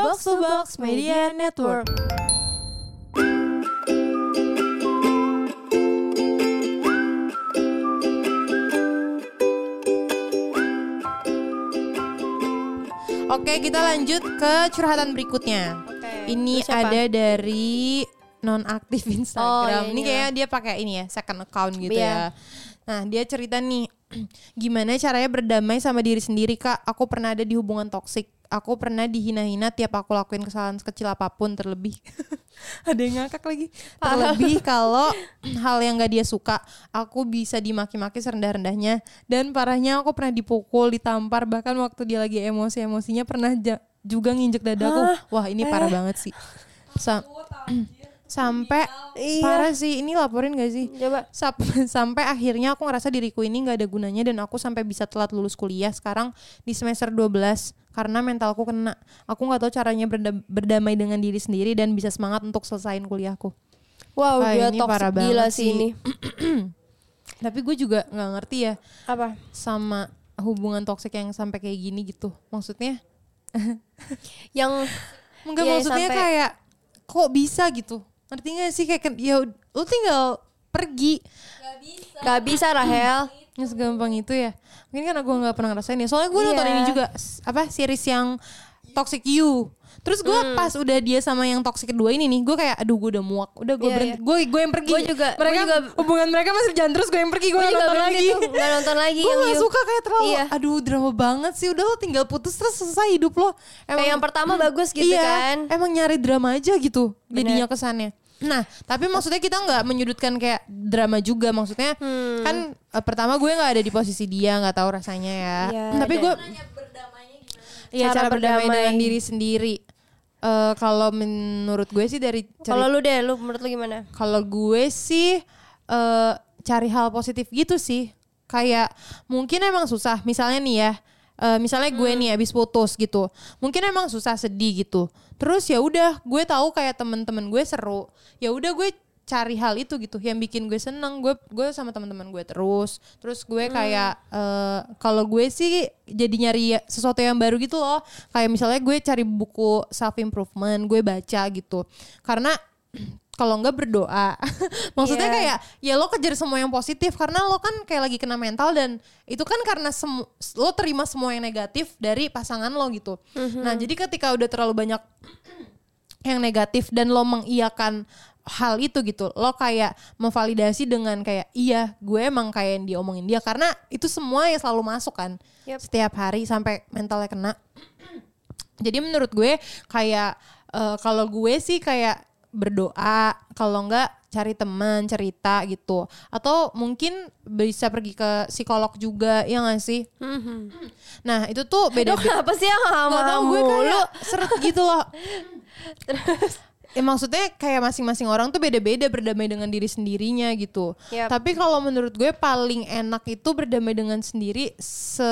Box to Box Media Network. Oke, kita lanjut ke curhatan berikutnya. Oke, Ini ada dari non aktif Instagram. Oh, iya, ini iya. kayaknya dia pakai ini ya, second account gitu Iya. ya. Nah, dia cerita nih, gimana caranya berdamai sama diri sendiri, Kak? Aku pernah ada di hubungan toksik. Aku pernah dihina-hina tiap aku lakuin kesalahan sekecil apa pun terlebih. ada yang ngakak lagi. Terlebih kalau hal yang gak dia suka, aku bisa dimaki-maki serendah-rendahnya. Dan parahnya aku pernah dipukul, ditampar, bahkan waktu dia lagi emosi-emosinya pernah ja- juga nginjek dadaku. Wah, ini parah banget sih. Sa- sampai Iya. parah sih. Ini laporin gak sih? Coba. Sap- sampai akhirnya aku ngerasa diriku ini nggak ada gunanya dan aku sampai bisa telat lulus kuliah sekarang di semester 12 karena mentalku kena. Aku nggak tahu caranya berda- berdamai dengan diri sendiri dan bisa semangat untuk selesaiin kuliahku. Wow, Wah, dia ini toxic parah gila banget sih ini. Tapi gue juga nggak ngerti ya Apa? sama hubungan toksik yang sampai kayak gini gitu. Maksudnya Yang Enggak Iya, maksudnya sampai- kayak kok bisa gitu. Ngerti gak sih kayak ya lu tinggal pergi. gak bisa Rahel. Nggak segampang itu ya. Mungkin karena gue nggak pernah ngerasain ya. Soalnya gue nonton Iya. ini juga apa series yang Toxic You. Terus gue Hmm. pas udah dia sama yang toxic kedua ini nih, gue kayak aduh gue udah muak, udah gue Iya, berhenti, iya. gue gue yang pergi. Gua juga- gua mereka juga- hubungan mereka masih jalan terus gue yang pergi, gue Gue nonton lagi. nggak nonton lagi gue gak suka kayak terlalu, Iya. aduh drama banget sih. Udah lo tinggal putus terus selesai hidup lo. Kayak yang pertama bagus gitu iya, kan. Emang nyari drama aja gitu Bener. jadinya kesannya. Nah, tapi maksudnya kita nggak menyudutkan kayak drama juga. Maksudnya Hmm. kan eh, pertama gue nggak ada di posisi dia, nggak tahu rasanya ya. Iya, tapi dan- gue Iya Cara cara, berdamai, berdamai. dengan diri sendiri. Eh, kalau menurut gue sih dari Kalau lu deh, lu menurut lu gimana? kalau gue sih eh cari hal positif gitu sih. Kayak mungkin emang susah. Misalnya nih ya, eh, misalnya gue nih abis putus gitu. Mungkin emang susah sedih gitu. Terus ya udah, gue tahu kayak temen-temen gue seru. Ya udah gue cari hal itu gitu yang bikin gue seneng gue gue sama teman-teman gue terus terus gue kayak eh, kalau gue sih jadi nyari ya- sesuatu yang baru gitu loh kayak misalnya gue cari buku self improvement gue baca gitu karena kalau enggak berdoa. Maksudnya Iya. kayak ya lo kejar semua yang positif karena lo kan kayak lagi kena mental dan itu kan karena lo terima semua yang negatif dari pasangan lo gitu. Nah, jadi ketika udah terlalu banyak yang negatif dan lo mengiyakan hal itu gitu lo kayak memvalidasi dengan kayak iya gue emang kayak yang diomongin dia karena itu semua yang selalu masuk kan Yep. setiap hari sampai mentalnya kena jadi menurut gue kayak eh, kalau gue sih kayak berdoa kalau enggak cari teman cerita gitu atau mungkin bisa pergi ke psikolog juga ya gak sih nah itu tuh beda Lu kenapa sih yang Gak sama tau gue kayak seret gitu loh. Ya maksudnya kayak masing-masing orang tuh beda-beda berdamai dengan diri sendirinya gitu. Yap. Tapi kalau menurut gue paling enak itu berdamai dengan sendiri se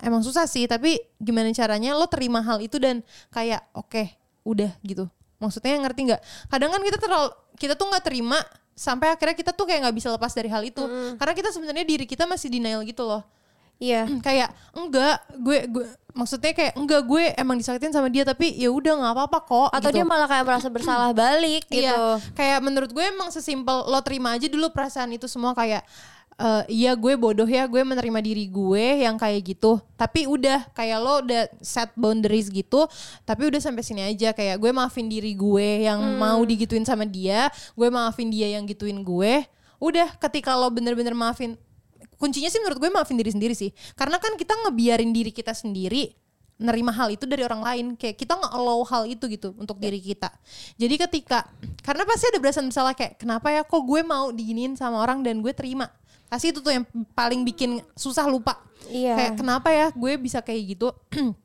emang susah sih, tapi gimana caranya lo terima hal itu dan kayak oke, udah gitu. Maksudnya ngerti nggak? Kadang kan kita terlalu kita tuh nggak terima sampai akhirnya kita tuh kayak nggak bisa lepas dari hal itu. Karena kita sebenarnya diri kita masih denial gitu loh Iya. kayak enggak gue gue maksudnya kayak enggak gue emang disakitin sama dia tapi ya udah nggak apa-apa kok Atau gitu. dia malah kayak merasa bersalah balik gitu. Iya, kayak menurut gue emang sesimpel lo terima aja dulu perasaan itu semua kayak eh iya gue bodoh ya gue menerima diri gue yang kayak gitu. Tapi udah kayak lo udah set boundaries gitu tapi udah sampai sini aja. Kayak gue maafin diri gue yang Hmm. mau digituin sama dia gue maafin dia yang gituin gue. Udah ketika lo bener-bener maafin kuncinya sih menurut gue maafin diri sendiri sih. Karena kan kita ngebiarin diri kita sendiri nerima hal itu dari orang lain. Kayak kita nggak allow hal itu gitu untuk diri kita. Jadi ketika karena pasti ada berasa bersalah kayak kenapa ya? Kok gue mau diginiin sama orang dan gue terima pasti itu tuh yang paling bikin susah lupa. Iya. kayak kenapa ya gue bisa kayak gitu?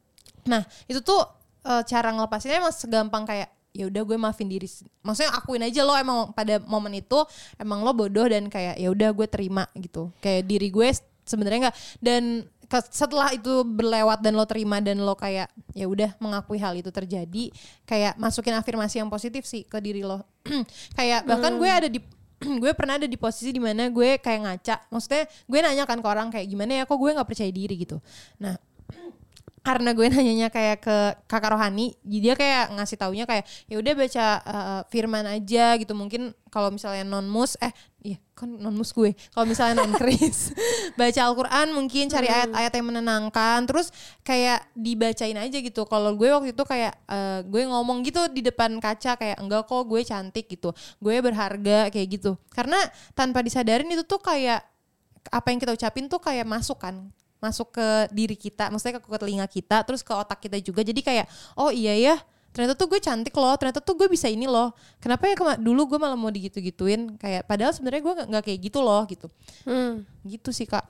Nah itu tuh eh, cara ngelepasinnya emang segampang kayak ya udah gue maafin diri maksudnya akuin aja lo emang pada momen itu emang lo bodoh dan kayak ya udah gue terima gitu. Kayak diri gue sebenarnya nggak dan setelah itu berlewat dan lo terima dan lo kayak ya udah mengakui hal itu terjadi kayak masukin afirmasi yang positif sih ke diri lo. Kayak bahkan gue ada di gue pernah ada di posisi di mana gue kayak ngaca. Maksudnya gue nanya kan ke orang kayak gimana ya kok gue nggak percaya diri? gitu. Nah karena gue nanyanya kayak ke kakak rohani jadi dia kayak ngasih taunya kayak ya udah baca uh, firman aja gitu. Mungkin kalau misalnya non mus eh iya kan non mus gue. Kalau misalnya non kris baca Al-Quran mungkin cari ayat-ayat yang menenangkan. Terus kayak dibacain aja gitu. Kalau gue waktu itu kayak uh, gue ngomong gitu di depan kaca kayak enggak kok gue cantik gitu. Gue berharga kayak gitu. Karena tanpa disadarin itu tuh kayak apa yang kita ucapin tuh kayak masuk kan masuk ke diri kita maksudnya ke, telinga kita terus ke otak kita juga. Jadi kayak oh iya ya ternyata tuh gue cantik loh ternyata tuh gue bisa ini loh. Kenapa ya kema- dulu gue malah mau digitu-gituin kayak padahal sebenarnya gue nggak- kayak gitu loh gitu. Hmm. gitu sih kak.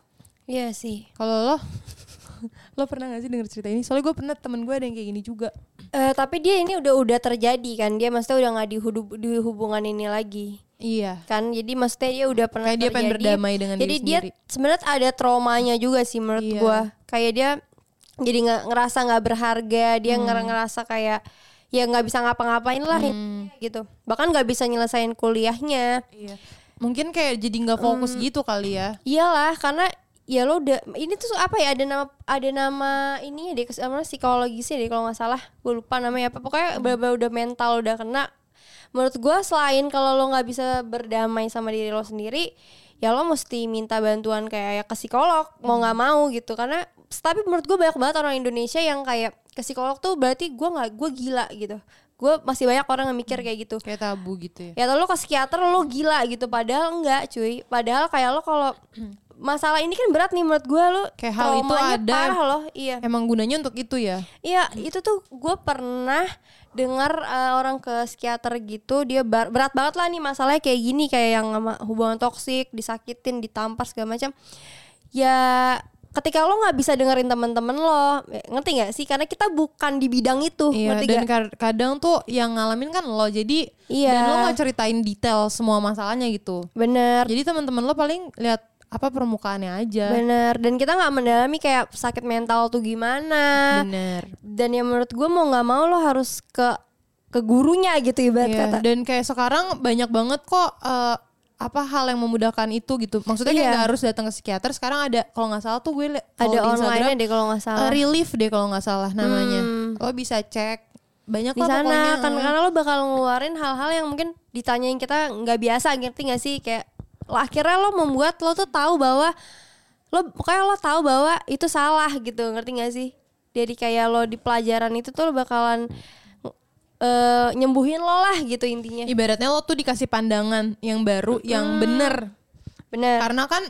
Iya sih. kalau lo? Lo pernah gak sih denger cerita ini? Soalnya gue pernah temen gue ada yang kayak gini juga. Eh, tapi dia ini udah udah terjadi kan? Dia maksudnya udah nggak di, hudu- di hubungan ini lagi iya kan jadi maksudnya dia udah pernah Kayak dia pengen terjadi. berdamai dengan jadi diri dia sendiri. sebenarnya ada traumanya juga sih menurut Iya. gua kayak dia jadi nggak ngerasa nggak berharga dia Hmm. nger- ngerasa kayak ya nggak bisa ngapa-ngapain lah Hmm. gitu bahkan nggak bisa nyelesain kuliahnya iya mungkin kayak jadi nggak fokus Hmm. gitu kali ya iyalah karena ya lo udah ini tuh apa ya ada nama ada nama ini ya deh psikologisnya deh kalau nggak salah gue lupa namanya apa pokoknya bener-bener udah mental udah kena menurut gue selain kalau lo nggak bisa berdamai sama diri lo sendiri ya lo mesti minta bantuan kayak ya ke psikolog mau nggak mau gitu. Karena tapi menurut gue banyak banget orang Indonesia yang kayak ke psikolog tuh berarti gue nggak gue gila gitu. Gue masih banyak orang yang mikir kayak gitu. Kayak tabu gitu ya? Ya lo ke psikiater lo gila gitu padahal enggak cuy. Padahal kayak lo kalau masalah ini kan berat nih menurut gue lo Kayak hal itu ada. parah loh iya. Emang gunanya untuk itu ya? Iya itu tuh gue pernah dengar eh, orang ke psikiater gitu dia bar- berat banget lah nih masalahnya kayak gini kayak yang sama hubungan toksik disakitin ditampar segala macam ya ketika lo nggak bisa dengerin temen-temen lo eh, ngerti nggak sih karena kita bukan di bidang itu Iya, ngerti dan kar- kadang tuh yang ngalamin kan lo, jadi Iya. dan lo nggak ceritain detail semua masalahnya gitu. bener Jadi teman-teman lo paling lihat apa permukaannya aja. Bener, dan kita nggak mendalami kayak sakit mental tuh gimana. Bener. Dan ya menurut gue mau nggak mau lo harus ke ke gurunya gitu ibarat Iya, kata. Dan kayak sekarang banyak banget kok eh, apa hal yang memudahkan itu gitu. Maksudnya kayak Iya. nggak harus datang ke psikiater. Sekarang ada kalau nggak salah tuh gue Ada di Instagram, online-nya deh kalau nggak salah. eh, relief deh kalau nggak salah namanya. Hmm. Lo bisa cek banyak di sana pokoknya. kan eh. karena lo bakal ngeluarin hal-hal yang mungkin ditanyain kita nggak biasa ngerti nggak sih kayak lo akhirnya lo membuat lo tuh tahu bahwa lo pokoknya lo tahu bahwa itu salah gitu ngerti nggak sih jadi kayak lo di pelajaran itu tuh lo bakalan eh, nyembuhin lo lah gitu intinya Ibaratnya lo tuh dikasih pandangan yang baru, yang bener. bener Karena kan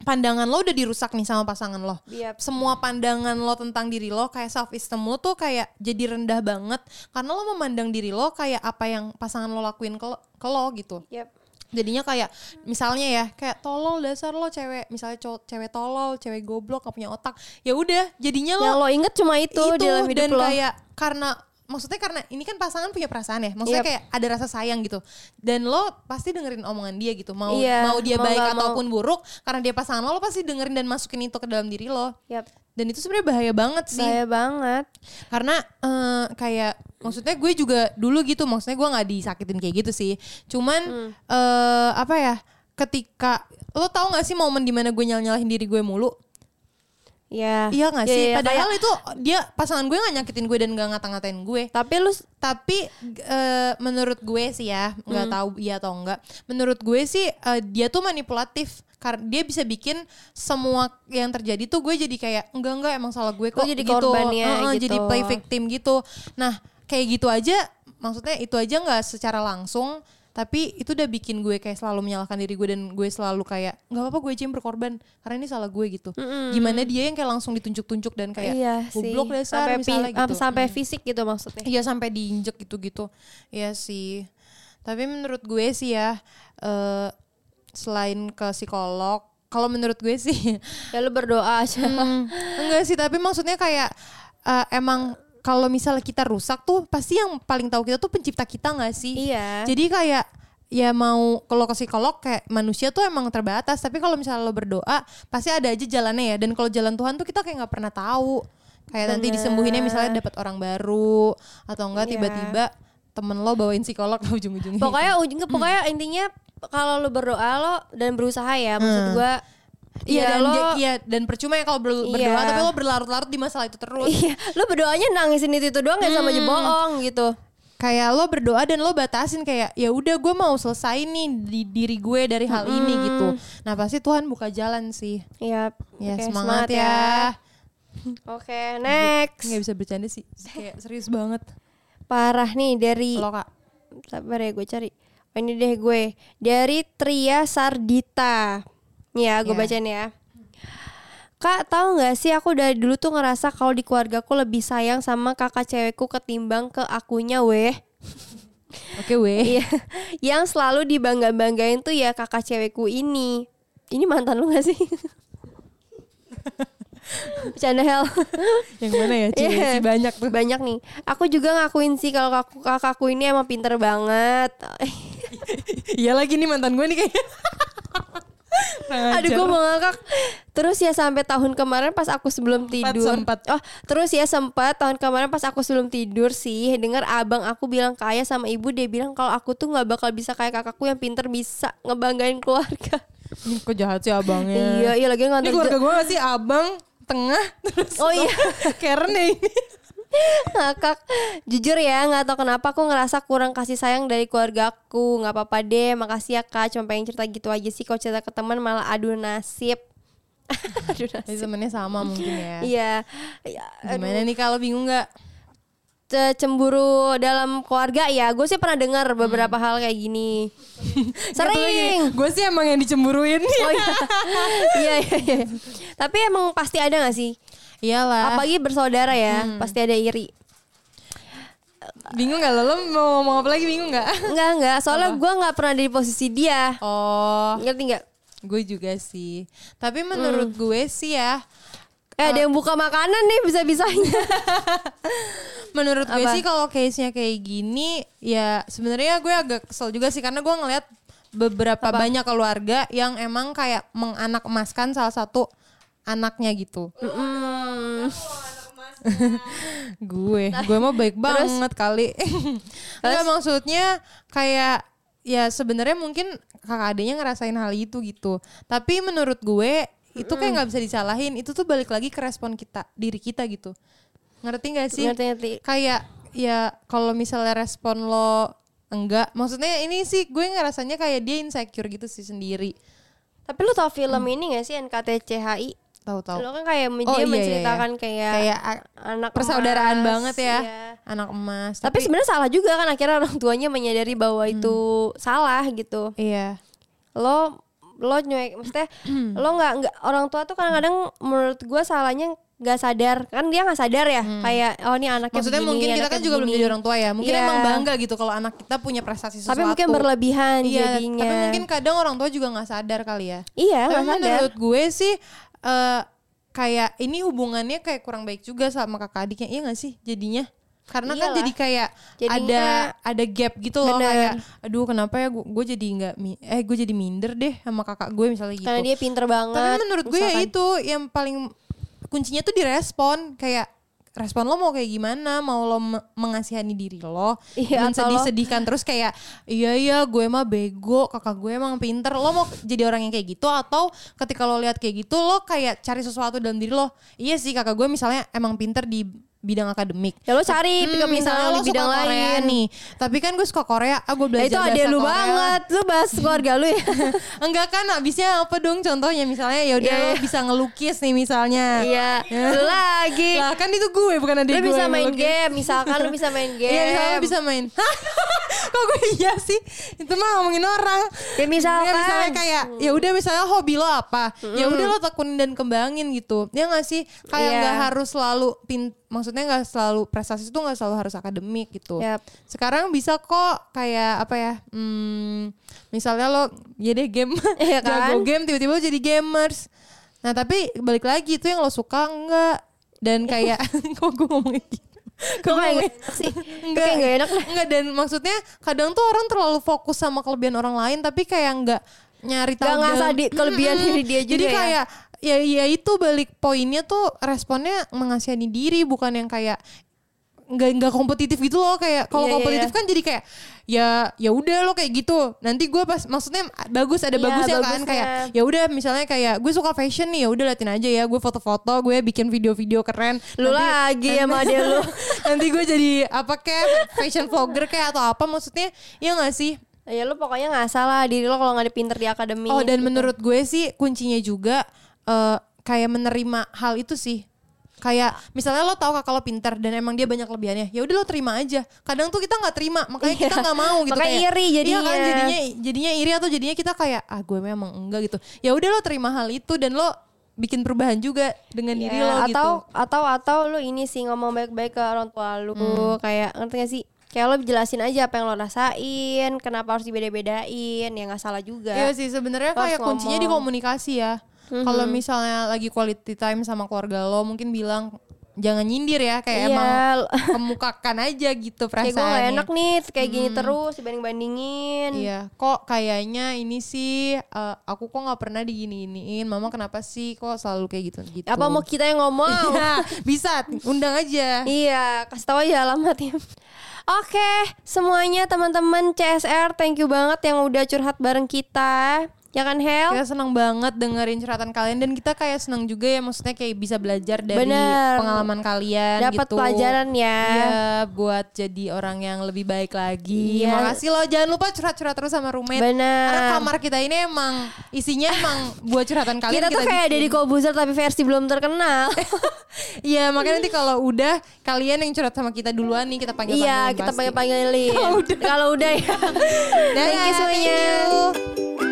pandangan lo udah dirusak nih sama pasangan lo. Yap. Semua pandangan lo tentang diri lo kayak self esteem lo tuh kayak jadi rendah banget karena lo memandang diri lo kayak apa yang pasangan lo lakuin ke lo, ke lo gitu. Yap. Jadinya kayak misalnya ya kayak tolol dasar lo cewek misalnya cowok cewek tolol, cewek goblok gak punya otak. Ya udah jadinya lo yang lo inget cuma itu, dalam hidup dan lo kayak karena maksudnya karena ini kan pasangan punya perasaan ya maksudnya Yep. kayak ada rasa sayang gitu dan lo pasti dengerin omongan dia gitu mau Iya, mau dia mau baik nggak mau. ataupun buruk karena dia pasangan lo lo pasti dengerin dan masukin itu ke dalam diri lo Yap. Dan itu sebenarnya bahaya banget sih Saya banget. karena eh, kayak maksudnya gue juga dulu gitu maksudnya gue nggak disakitin kayak gitu sih cuman Hmm. eh, apa ya ketika lo tau gak sih momen di mana gue nyal nyalahin diri gue mulu Ya. Iya gak Ya, sih? ya, Padahal kayak- itu dia pasangan gue gak nyakitin gue dan gak ngata-ngatain gue. tapi lu Tapi eh, menurut gue sih ya, nggak Hmm. tahu iya atau enggak. Menurut gue sih eh, dia tuh manipulatif. Karena dia bisa bikin semua yang terjadi tuh gue jadi kayak enggak enggak emang salah gue kok jadi gitu. korbannya Heeh, gitu. Jadi play victim gitu. Nah kayak gitu aja, maksudnya itu aja nggak secara langsung. Tapi itu udah bikin gue kayak selalu menyalahkan diri gue dan gue selalu kayak nggak apa-apa gue aja yang berkorban karena ini salah gue gitu. Gimana dia yang kayak langsung ditunjuk-tunjuk dan kayak iya sih. goblok dasar sampai, misalnya gitu. sampai fisik gitu maksudnya. Iya sampai diinjek gitu-gitu. Iya sih. Tapi menurut gue sih ya eh selain ke psikolog, kalau menurut gue sih Ya lu berdoa aja. hmm, enggak sih, tapi maksudnya kayak eh, emang kalau misalnya kita rusak tuh pasti yang paling tahu kita tuh pencipta kita nggak sih? Iya. Jadi kayak ya mau kalau ke psikolog kayak manusia tuh emang terbatas, tapi kalau misalnya lo berdoa pasti ada aja jalannya ya. Dan kalau jalan Tuhan tuh kita kayak nggak pernah tahu. Kayak nanti Bener. disembuhinnya misalnya dapat orang baru atau enggak Iya. tiba-tiba temen lo bawain psikolog ujung-ujungnya. pokoknya ujungnya pokoknya intinya kalau lu berdoa lo dan berusaha ya maksud Hmm. gua Iya Ya, dan lo- iya dan percuma ya kalau ber- Iya. berdoa tapi lo berlarut-larut di masalah itu terus. Iya, lu berdoanya nangisin itu itu doang ya sama aja bohong gitu. kayak lo berdoa dan lo batasin kayak ya udah gue mau selesai nih di diri gue dari hal ini gitu. Nah pasti Tuhan buka jalan sih. Iya, Ya oke, semangat, ya. Oke, next. Nggak bisa bercanda sih. Kayak serius banget. Parah nih dari Lo kak. Sabar ya gue cari. Ini deh gue dari Tria Sardita. Nih ya, gue Ya. bacain ya. Kak, tahu nggak sih aku dari dulu tuh ngerasa kalau di keluargaku lebih sayang sama kakak cewekku ketimbang ke akunya weh. Oke weh. Iya, yang selalu dibangga-banggain tuh ya kakak cewekku ini. Ini mantan lu gak sih? Bercanda hell. Yang mana ya? Cewek Iya. sih banyak tuh. Banyak nih. Aku juga ngakuin sih kalau kakak kakakku ini emang pinter banget. Iya lagi nih mantan gue nih kayaknya. Aduh gue mau ngakak Terus ya sampai tahun kemarin pas aku sebelum tidur sempat. Oh terus ya sempat tahun kemarin pas aku sebelum tidur sih Dengar abang aku bilang kaya sama ibu Dia bilang kalau aku tuh gak bakal bisa kayak kakakku yang pinter bisa ngebanggain keluarga Ini kok jahat sih abangnya. Iya iya lagi Ini ngantar keluarga gue gak sih abang tengah terus Oh iya. Karen ya ini. ngakak Jujur ya gak tahu kenapa aku ngerasa kurang kasih sayang dari keluargaku Gak apa-apa deh makasih ya kak. Cuma pengen cerita gitu aja sih. Kalau cerita ke teman malah adu nasib. Aduh nasib. temennya sama mungkin ya. Iya. Ya, Gimana nih kalau bingung nggak? Ce- cemburu dalam keluarga ya gue sih pernah dengar beberapa hal kayak gini. Sering. Gue sih emang yang dicemburuin. oh iya. Iya iya iya. tapi emang pasti ada gak sih? Iyalah. apalagi bersaudara ya pasti ada iri. Bingung gak lo? Lo mau ngomong apa lagi? Bingung gak? enggak enggak soalnya gue nggak pernah di posisi dia. Oh, ngerti nggak? Gue juga sih. Tapi menurut gue sih ya, eh ada yang buka makanan nih bisa bisanya menurut gue Apa? sih kalau case-nya kayak gini, ya sebenarnya gue agak kesel juga sih karena gue ngeliat beberapa banyak keluarga yang emang kayak menganak emaskan salah satu anaknya gitu. gue, gue mah baik banget kali. Enggak maksudnya kayak ya sebenarnya mungkin kakak adiknya ngerasain hal itu gitu. Tapi menurut gue itu kayak nggak bisa disalahin. Itu tuh balik lagi ke respon kita, diri kita gitu. Ngerti gak sih? ngerti ngerti Kayak ya kalau misalnya respon lo enggak, maksudnya ini sih gue ngerasanya kayak dia insecure gitu sih sendiri. tapi lu tau film ini gak sih NKTCHI Tahu-tahu. lo kan kayak Oh, dia iya, iya, menceritakan kayak Kayak a- anak persaudaraan emas, banget ya. iya. Anak emas. Tapi, sebenarnya salah juga kan akhirnya orang tuanya menyadari bahwa itu salah gitu. iya. Lo lo nyuek maksudnya lo nggak nggak orang tua tuh kadang-kadang menurut gua salahnya nggak sadar kan dia nggak sadar ya kayak oh ini anaknya Maksudnya begini, mungkin kita anaknya kan juga belum jadi orang tua ya. Mungkin Iya. emang bangga gitu kalau anak kita punya prestasi sesuatu. tapi mungkin berlebihan Iya, jadinya tapi mungkin kadang orang tua juga nggak sadar kali ya. iya tapi nggak sadar menurut gue sih eh kayak ini hubungannya kayak kurang baik juga sama kakak adiknya. Iya gak sih jadinya? Karena kan Iyalah. jadi kayak Jadinya- ada ada gap gitu loh Bener. kayak aduh kenapa ya gue, jadi nggak eh gue jadi minder deh sama kakak gue misalnya gitu. karena dia pinter banget Tapi menurut gue ya itu yang paling kuncinya tuh direspon kayak respon lo mau kayak gimana mau lo me- mengasihani diri lo Iya, dan atau lo- sedih-sedihkan terus kayak iya iya gue mah bego kakak gue emang pinter lo mau jadi orang yang kayak gitu atau ketika lo lihat kayak gitu lo kayak cari sesuatu dalam diri lo iya sih kakak gue misalnya emang pinter di bidang akademik ya lo cari Hmm, misalnya di lo bidang suka Korea lain nih tapi kan gue suka Korea ah gue Ya, belajar itu ada lu Korea. banget lu bahas keluarga lu ya Enggak kan abisnya apa dong contohnya misalnya ya udah Iya, lo iya. bisa ngelukis nih misalnya. iya lu lagi Lah kan itu gue bukan ada lu gue bisa yang main ngelukis. game misalkan lu bisa main game Iya misalnya bisa main. Kok gue iya sih? Itu mah ngomongin orang. Ya, misalkan. Ya, misalnya kayak ya udah misalnya hobi lo apa? Ya udah lo tekunin dan kembangin gitu. Ya nggak sih? Kayak Iya. nggak harus selalu pin maksudnya nggak selalu prestasi itu nggak selalu harus akademik gitu. Yap. Sekarang bisa kok kayak apa ya? Hmm, misalnya lo ya deh game Iya kan? jago game tiba-tiba jadi gamers. Nah, tapi balik lagi itu yang lo suka enggak? Dan kayak kok gue ngomongin gitu. Kok kayak nggak sih? enggak Kayak nggak enak enggak dan maksudnya kadang tuh orang terlalu fokus sama kelebihan orang lain tapi kayak enggak nyari tahu Nggak ngasah dalam- di- kelebihan Mm-mm. diri dia juga jadi ya. kayak ya ya itu balik poinnya tuh responnya mengasihani diri bukan yang kayak nggak nggak kompetitif gitu loh kayak kalau Iya, iya, kompetitif iya. kan jadi kayak ya ya udah lo kayak gitu nanti gue pas maksudnya bagus ada Iya, bagusnya kan bagusnya. kayak ya udah misalnya kayak gue suka fashion nih ya udah liatin aja ya gue foto-foto gue bikin video-video keren Lu Nanti- lagi sama dia lu. nanti gue jadi apa kayak fashion vlogger kayak atau apa maksudnya ya nggak sih Ya lu pokoknya nggak salah diri lo kalau nggak ada pinter di akademi. oh dan gitu. menurut gue sih kuncinya juga eh, kayak menerima hal itu sih kayak misalnya lo tahu kakak lo pinter dan emang dia banyak lebihannya ya udah lo terima aja kadang tuh kita nggak terima makanya kita Iya. nggak mau gitu Makanya kayak, iri iya jadinya. kan jadinya jadinya iri atau jadinya kita kayak ah gue memang enggak gitu ya udah lo terima hal itu dan lo bikin perubahan juga dengan Ya, diri lo atau gitu atau atau lu ini sih ngomong baik-baik ke orang tua lu Hmm. kayak ngerti gak sih kayak lo jelasin aja apa yang lo rasain kenapa harus dibeda-bedain ya nggak salah juga Iya sih sebenarnya Lo kayak kuncinya di komunikasi ya. Kalau misalnya lagi quality time sama keluarga lo mungkin bilang jangan nyindir ya kayak Iya, emang kemukakan aja gitu kayak gue perasaannya. gak enak nih kayak gini terus dibanding-bandingin Iya, kok kayaknya ini sih eh, aku kok nggak pernah digini-giniin. Mama kenapa sih kok selalu kayak gitu gitu. apa mau kita yang ngomong Iya, bisa undang aja. Iya, kasih tahu aja alamatnya. Oke, semuanya teman-teman CSR, thank you banget yang udah curhat bareng kita. Ya kan Hel? Kita senang banget dengerin curhatan kalian dan kita kayak senang juga ya maksudnya kayak bisa belajar dari Bener. pengalaman kalian Dapat gitu. pelajaran ya. Iya, buat jadi orang yang lebih baik lagi. Iya. Makasih loh, jangan lupa curhat-curhat terus sama roommate. Bener. Karena kamar kita ini emang isinya emang buat curhatan kalian Kita tuh kayak bikin. Deddy Kobuzer tapi versi belum terkenal. Iya, makanya nanti kalau udah kalian yang curhat sama kita duluan nih kita panggil iya, kita panggil-panggilin. Kalau udah ya. Dadah, Thank you semuanya. thank you.